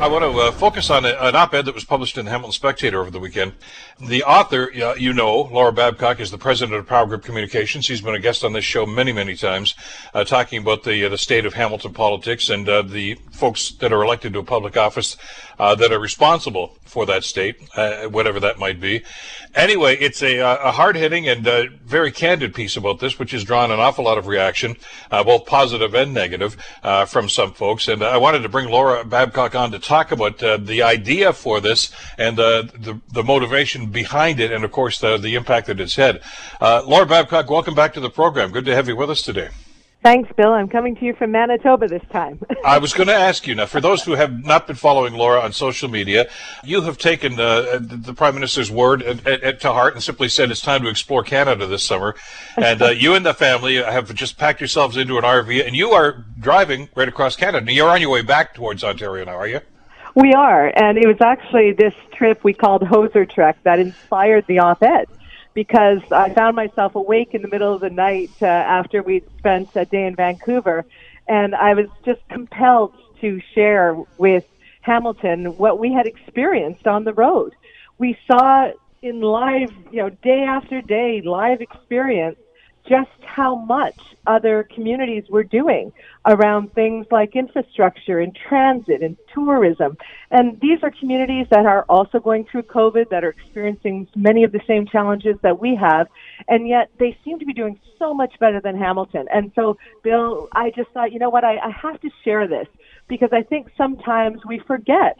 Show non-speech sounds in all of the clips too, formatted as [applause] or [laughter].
I want to uh, focus on a, an op-ed that was published in the Hamilton Spectator over the weekend. The author, uh, you know, Laura Babcock, is the president of Power Group Communications. She's been a guest on this show many, many times, uh, talking about the uh, the state of Hamilton politics and uh, the folks that are elected to a public office uh, that are responsible for that state, whatever that might be. Anyway, it's a, a hard-hitting and very candid piece about this, which has drawn an awful lot of reaction, both positive and negative, from some folks. And I wanted to bring Laura Babcock on to talk about uh, the idea for this and uh, the the motivation behind it, and of course the the impact that it's had. Uh, Laura Babcock, welcome back to the program. Good to have you with us today. Thanks, Bill. I'm coming to you from Manitoba this time. [laughs] I was going to ask you now. For those who have not been following Laura on social media, you have taken uh, the Prime Minister's word at, at, to heart and simply said it's time to explore Canada this summer. And uh, you and the family have just packed yourselves into an RV, and you are driving right across Canada. You're on your way back towards Ontario now, are you? We are, and it was actually this trip we called Hoser Trek that inspired the op-ed because I found myself awake in the middle of the night uh, after we'd spent a day in Vancouver, and I was just compelled to share with Hamilton what we had experienced on the road. We saw in live, you know, day after day, live experience just how much other communities were doing around things like infrastructure and transit and tourism. And these are communities that are also going through COVID, that are experiencing many of the same challenges that we have, and yet they seem to be doing so much better than Hamilton. And so, Bill, I just thought, you know what, I, I have to share this because I think sometimes we forget.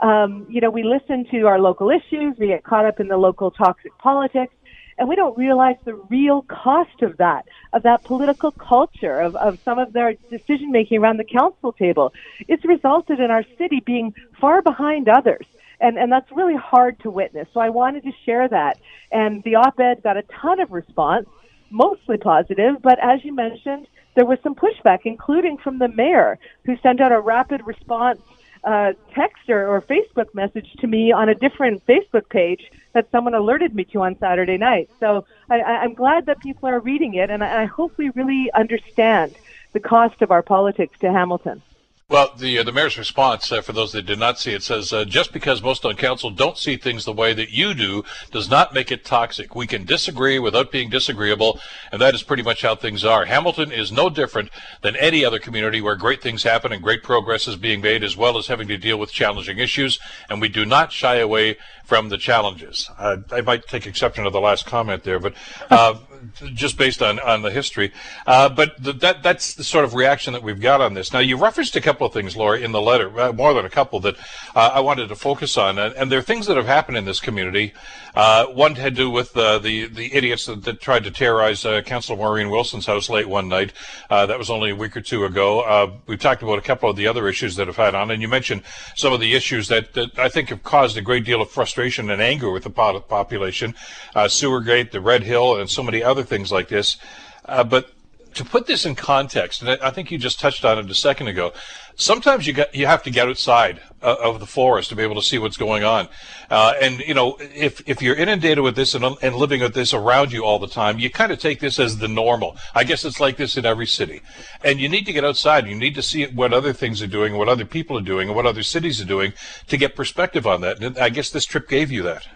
Um, you know, we listen to our local issues, we get caught up in the local toxic politics, and we don't realize the real cost of that, of that political culture, of, of some of their decision making around the council table. It's resulted in our city being far behind others. And, and that's really hard to witness. So I wanted to share that. And the op-ed got a ton of response, mostly positive, but as you mentioned, there was some pushback, including from the mayor, who sent out a rapid response uh, text or, or Facebook message to me on a different Facebook page that someone alerted me to on Saturday night. So I, I'm glad that people are reading it, and I, I hope we really understand the cost of our politics to Hamilton. Well, the uh, the mayor's response, uh, for those that did not see it, says uh, just because most on council don't see things the way that you do does not make it toxic. We can disagree without being disagreeable, and that is pretty much how things are. Hamilton is no different than any other community where great things happen and great progress is being made, as well as having to deal with challenging issues, and we do not shy away from the challenges. I might take exception to the last comment there, but uh, just based on, on the history. Uh, but th- that that's the sort of reaction that we've got on this. Now, you referenced a couple of things, Laura, in the letter, uh, more than a couple that uh, I wanted to focus on, and, and there are things that have happened in this community. Uh, one had to do with uh, the the idiots that, that tried to terrorize uh, Councilor Maureen Wilson's house late one night. that was only a week or two ago. we've talked about a couple of the other issues that have had on, and you mentioned some of the issues that, that I think have caused a great deal of frustration and anger with the population. Sewergate, the Red Hill, and so many other other things like this. Uh, but to put this in context, and I think you just touched on it a second ago, sometimes you got, you have to get outside uh, of the forest to be able to see what's going on. Uh, and you know, if if you're inundated with this and, and living with this around you all the time, you kind of take this as the normal. I guess it's like this in every city. And you need to get outside. You need to see what other things are doing, what other people are doing, and what other cities are doing to get perspective on that. And I guess this trip gave you that.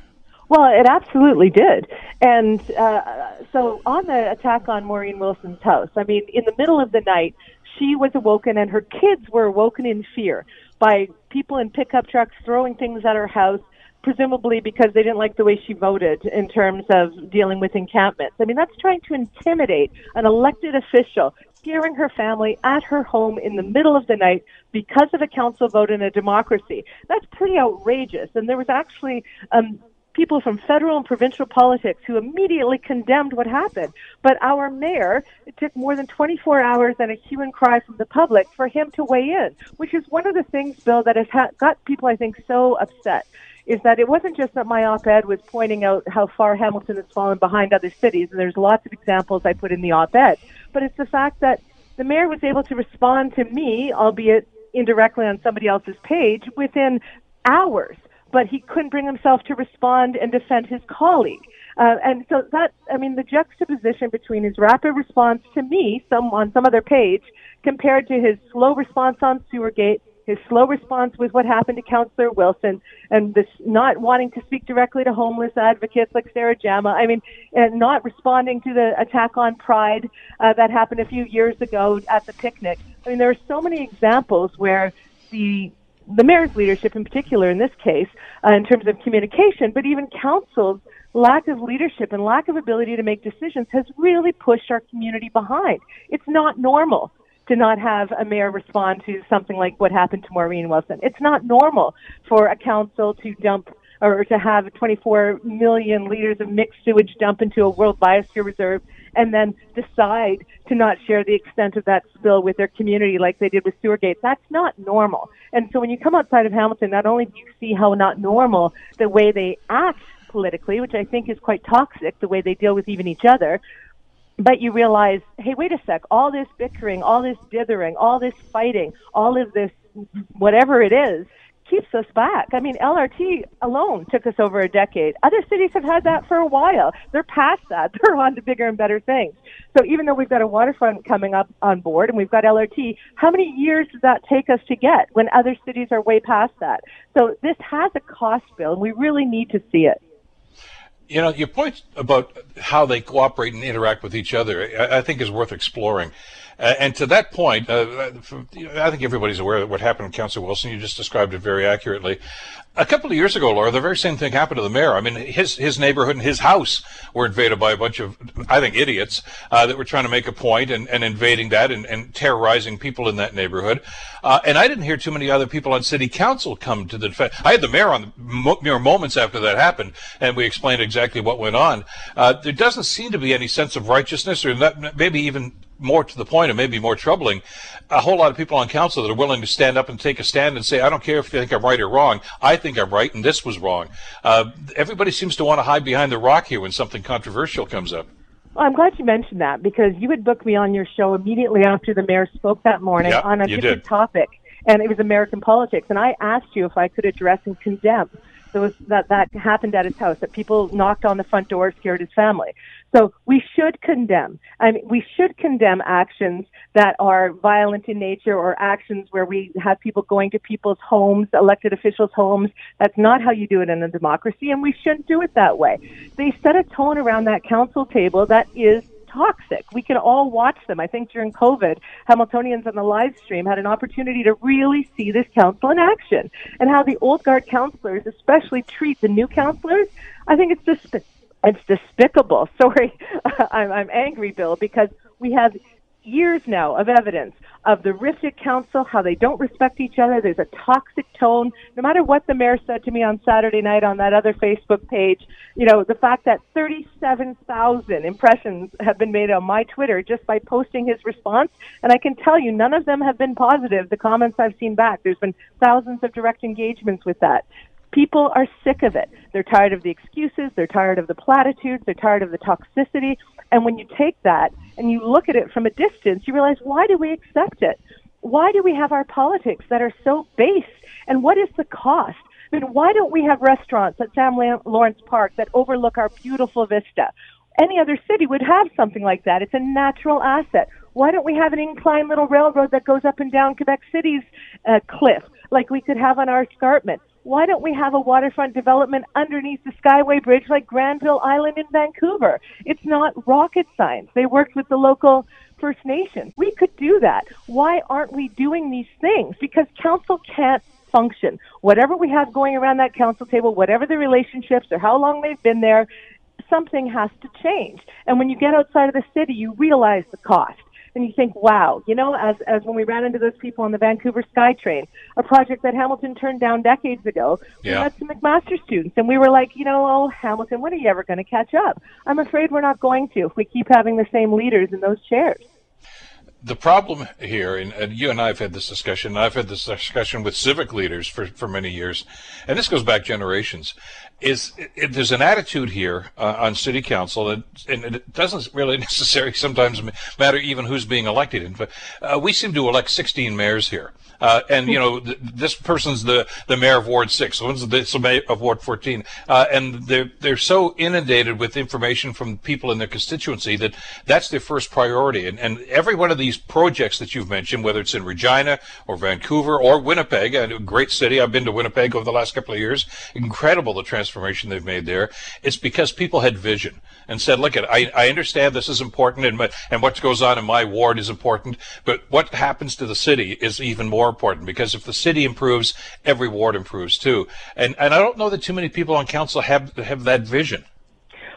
Well, it absolutely did. And uh, so on the attack on Maureen Wilson's house, I mean, in the middle of the night, she was awoken and her kids were awoken in fear by people in pickup trucks throwing things at her house, presumably because they didn't like the way she voted in terms of dealing with encampments. I mean, that's trying to intimidate an elected official, scaring her family at her home in the middle of the night because of a council vote in a democracy. That's pretty outrageous. And there was actually um, people from federal and provincial politics who immediately condemned what happened. But our mayor, it took more than 24 hours and a hue and cry from the public for him to weigh in, which is one of the things, Bill, that has ha- got people, I think, so upset. Is that it wasn't just that my op-ed was pointing out how far Hamilton has fallen behind other cities, and there's lots of examples I put in the op-ed, but it's the fact that the mayor was able to respond to me, albeit indirectly on somebody else's page, within hours but he couldn't bring himself to respond and defend his colleague. Uh, and so that, I mean, the juxtaposition between his rapid response to me, some on some other page, compared to his slow response on Sewergate, his slow response with what happened to Councillor Wilson, and this not wanting to speak directly to homeless advocates like Sarah Jama. I mean, and not responding to the attack on Pride uh, that happened a few years ago at the picnic. I mean, there are so many examples where the the mayor's leadership, in particular, in this case, uh, in terms of communication, but even council's lack of leadership and lack of ability to make decisions has really pushed our community behind. It's not normal to not have a mayor respond to something like what happened to Maureen Wilson. It's not normal for a council to dump or to have 24 million liters of mixed sewage dump into a World Biosphere Reserve and then decide to not share the extent of that spill with their community like they did with Sewergate. That's not normal. And so when you come outside of Hamilton, not only do you see how not normal the way they act politically, which I think is quite toxic, the way they deal with even each other, but you realize, hey, wait a sec, all this bickering, all this dithering, all this fighting, all of this, whatever it is, keeps us back. I mean, LRT alone took us over a decade. Other cities have had that for a while. They're past that. [laughs] They're on to bigger and better things. So even though we've got a waterfront coming up on board and we've got LRT, how many years does that take us to get when other cities are way past that? So this has a cost bill and we really need to see it. You know, your point about how they cooperate and interact with each other, I, think, is worth exploring. Uh, and to that point, uh, I think everybody's aware of what happened with Councillor Wilson. You just described it very accurately. A couple of years ago, Laura, the very same thing happened to the mayor. I mean, his his neighborhood and his house were invaded by a bunch of, I think, idiots uh, that were trying to make a point and, and invading that and, and terrorizing people in that neighborhood. Uh, and I didn't hear too many other people on city council come to the defense. I had the mayor on the mere moments after that happened, and we explained exactly what went on. Uh, there doesn't seem to be any sense of righteousness, or that, maybe even more to the point and maybe more troubling, a whole lot of people on council that are willing to stand up and take a stand and say, I don't care if you think I'm right or wrong. I think I'm right and this was wrong. Uh, everybody seems to want to hide behind the rock here when something controversial comes up. Well, I'm glad you mentioned that because you had booked me on your show immediately after the mayor spoke that morning yeah, on a did. different topic, and it was American politics. And I asked you if I could address and condemn those that that happened at his house, that people knocked on the front door, scared his family. So we should condemn. I mean, we should condemn actions that are violent in nature or actions where we have people going to people's homes, elected officials' homes. That's not how you do it in a democracy, and we shouldn't do it that way. They set a tone around that council table that is toxic. We can all watch them. I think during COVID, Hamiltonians on the live stream had an opportunity to really see this council in action and how the old guard councilors especially treat the new councilors. I think it's just it's despicable. [laughs] Sorry, [laughs] I'm, I'm angry, Bill, because we have years now of evidence of the Rifted Council, how they don't respect each other. There's a toxic tone. No matter what the mayor said to me on Saturday night on that other Facebook page, you know, the fact that 37,000 impressions have been made on my Twitter just by posting his response, and I can tell you none of them have been positive. The comments I've seen back, there's been thousands of direct engagements with that. People are sick of it. They're tired of the excuses. They're tired of the platitudes. They're tired of the toxicity. And when you take that and you look at it from a distance, you realize why do we accept it? Why do we have our politics that are so base? And what is the cost? I mean, why don't we have restaurants at Sam Lawrence Park that overlook our beautiful vista? Any other city would have something like that. It's a natural asset. Why don't we have an incline little railroad that goes up and down Quebec City's uh, cliff like we could have on our escarpment? Why don't we have a waterfront development underneath the Skyway Bridge like Granville Island in Vancouver? It's not rocket science. They worked with the local First Nations. We could do that. Why aren't we doing these things? Because council can't function. Whatever we have going around that council table, whatever the relationships or how long they've been there, something has to change. And when you get outside of the city, you realize the cost and you think, wow, you know, as, as when we ran into those people on the Vancouver SkyTrain, a project that Hamilton turned down decades ago, yeah. we met some McMaster students and we were like, you know, oh, Hamilton, when are you ever going to catch up? I'm afraid we're not going to if we keep having the same leaders in those chairs the problem here, and, and, you and I have had this discussion, I've had this discussion with civic leaders for, for many years, and this goes back generations. Is it, there's an attitude here uh, on city council, and, and, it doesn't really [laughs] necessarily sometimes matter even who's being elected. In, but uh, we seem to elect 16 mayors here. Uh, and you know, th- this person's the, the mayor of Ward Six, one's the mayor of Ward 14, uh, and they're they're so inundated with information from people in their constituency that that's their first priority. And and every one of these projects that you've mentioned, whether it's in Regina or Vancouver or Winnipeg, a great city, I've been to Winnipeg over the last couple of years, incredible the transformation they've made there. It's because people had vision and said, look, at I, I understand this is important and, and what goes on in my ward is important, but what happens to the city is even more important because if the city improves, every ward improves too. And, and I don't know that too many people on council have, have that vision.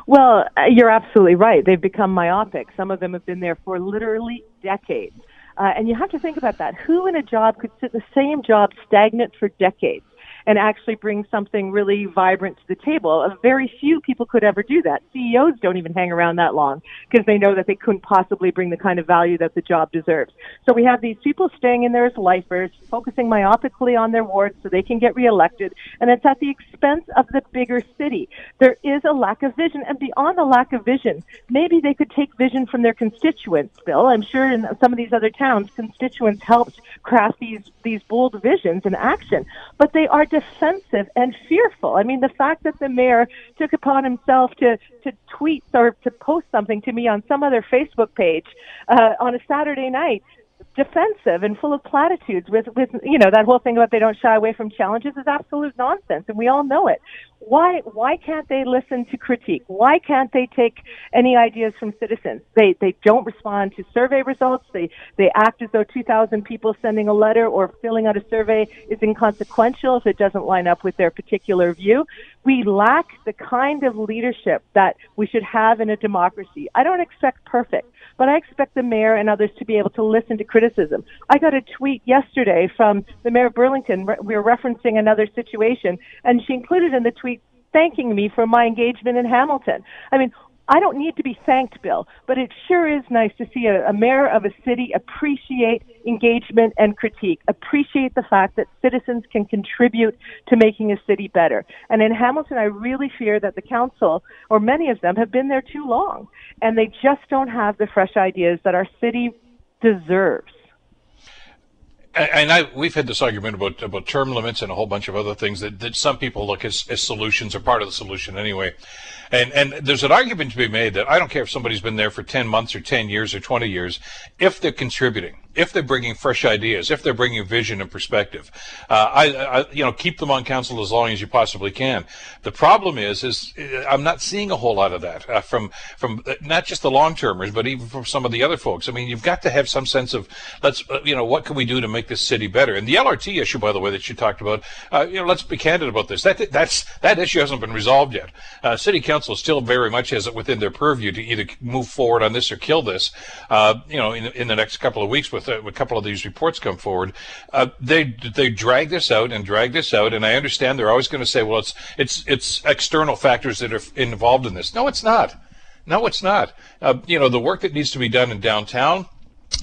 Well, uh, you're absolutely right. They've become myopic. Some of them have been there for literally decades. Uh, and you have to think about that. Who in a job could sit the same job stagnant for decades? And actually bring something really vibrant to the table. Very few people could ever do that. CEOs don't even hang around that long because they know that they couldn't possibly bring the kind of value that the job deserves. So we have these people staying in there as lifers, focusing myopically on their wards so they can get reelected, and it's at the expense of the bigger city. There is a lack of vision, and beyond the lack of vision, maybe they could take vision from their constituents. Bill, I'm sure in some of these other towns, constituents helped craft these these bold visions and action, but they are defensive and fearful. I mean, the fact that the mayor took upon himself to, to tweet or to post something to me on some other Facebook page uh, on a Saturday night defensive and full of platitudes with with you know that whole thing about they don't shy away from challenges is absolute nonsense and we all know it. Why why can't they listen to critique? Why can't they take any ideas from citizens? They they don't respond to survey results. They they act as though 2000 people sending a letter or filling out a survey is inconsequential if it doesn't line up with their particular view. We lack the kind of leadership that we should have in a democracy. I don't expect perfect but I expect the mayor and others to be able to listen to criticism. I got a tweet yesterday from the mayor of Burlington. We were referencing another situation, and she included in the tweet thanking me for my engagement in Hamilton. I mean, I don't need to be thanked, Bill, but it sure is nice to see a, a mayor of a city appreciate engagement and critique, appreciate the fact that citizens can contribute to making a city better. And in Hamilton, I really fear that the council, or many of them, have been there too long, and they just don't have the fresh ideas that our city deserves and I, we've had this argument about about term limits and a whole bunch of other things that, that some people look as, as solutions or part of the solution anyway. And and there's an argument to be made that I don't care if somebody's been there for 10 months or 10 years or 20 years, if they're contributing, if they're bringing fresh ideas, if they're bringing vision and perspective, uh, I, I, you know keep them on council as long as you possibly can. The problem is is uh, I'm not seeing a whole lot of that uh, from from uh, not just the long termers, but even from some of the other folks. I mean, you've got to have some sense of let's uh, you know what can we do to make this city better. And the LRT issue, by the way, that you talked about, uh, you know, let's be candid about this. That that's that issue hasn't been resolved yet. city council still very much has it within their purview to either move forward on this or kill this. You know, in, in the next couple of weeks, with a, couple of these reports come forward, uh, they they drag this out and drag this out, and I understand they're always going to say, well, it's it's it's external factors that are involved in this. No, it's not. No, it's not. Uh, you know, the work that needs to be done in downtown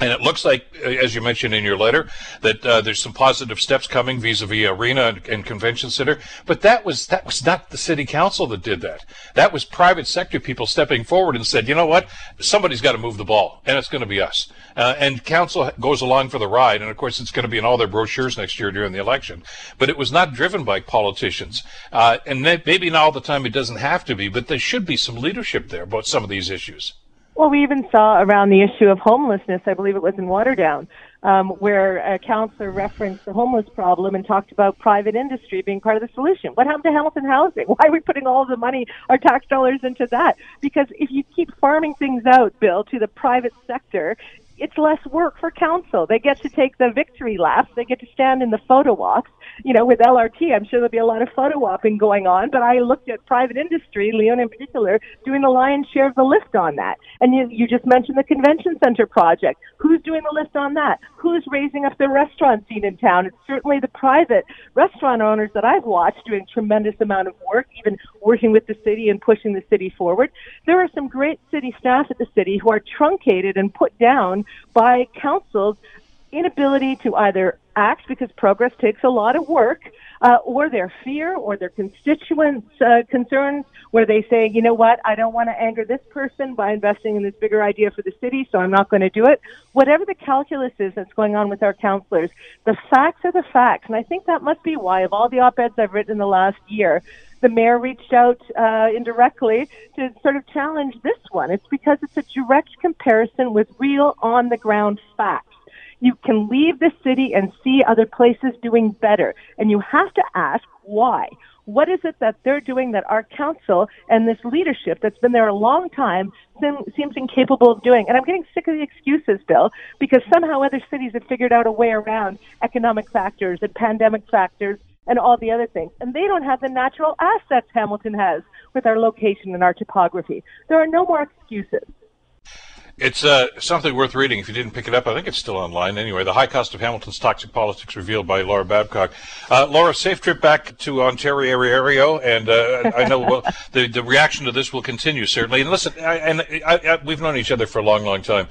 and it looks like, uh, as you mentioned in your letter, that uh, there's some positive steps coming vis-a-vis arena and, and, convention center. But that was that was not the city council that did that. That was private sector people stepping forward and said, you know what, somebody's got to move the ball, and it's going to be us. Uh, and council goes along for the ride, and of course, it's going to be in all their brochures next year during the election. But it was not driven by politicians, uh, and maybe not all the time it doesn't have to be, but there should be some leadership there about some of these issues. Well, we even saw around the issue of homelessness, I believe it was in Waterdown, um, where a counselor referenced the homeless problem and talked about private industry being part of the solution. What happened to Hamilton Housing? [laughs] Why are we putting all the money, our tax dollars, into that? Because if you keep farming things out, Bill, to the private sector, it's less work for council. They get to take the victory laps. They get to stand in the photo walks you know, with LRT, I'm sure there'll be a lot of photo opping going on. But I looked at private industry, Leon in particular, doing the lion's share of the lift on that. And you, you just mentioned the convention center project. Who's doing the lift on that? Who's raising up the restaurant scene in town? It's certainly the private restaurant owners that I've watched doing a tremendous amount of work, even working with the city and pushing the city forward. There are some great city staff at the city who are truncated and put down by councils inability to either act because progress takes a lot of work, uh, or their fear or their constituents' uh, concerns, where they say, you know what, I don't want to anger this person by investing in this bigger idea for the city, so I'm not going to do it. Whatever the calculus is that's going on with our councillors, the facts are the facts. And I think that must be why, of all the op eds I've written in the last year, the mayor reached out uh, indirectly to sort of challenge this one. It's because it's a direct comparison with real on the ground facts. You can leave the city and see other places doing better. And you have to ask why. What is it that they're doing that our council and this leadership that's been there a long time seems incapable of doing? And I'm getting sick of the excuses, Bill, because somehow other cities have figured out a way around economic factors and pandemic factors and all the other things. And they don't have the natural assets Hamilton has with our location and our topography. There are no more excuses. It's uh, something worth reading if you didn't pick it up. I think it's still online anyway. The High Cost of Hamilton's Toxic Politics Revealed by Laura Babcock. Uh, Laura, safe trip back to Ontario, and uh, I know well, [laughs] the the reaction to this will continue certainly. And listen, I, and I, I, we've known each other for a long, long time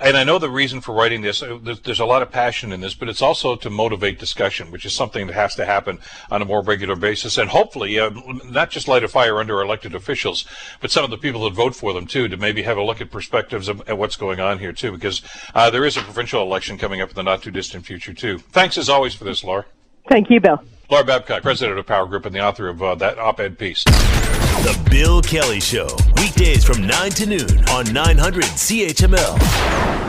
and I know the reason for writing this. Uh, there's, a lot of passion in this, but it's also to motivate discussion, which is something that has to happen on a more regular basis, and hopefully uh, not just light a fire under elected officials, but some of the people that vote for them too, to maybe have a look at perspectives of, at what's going on here too, because uh, there is a provincial election coming up in the not too distant future too. Thanks as always for this, Laura. Thank you, Bill. Laura Babcock, president of Power Group and the author of uh, that op-ed piece. The Bill Kelly Show, weekdays from 9 to noon on 900 CHML.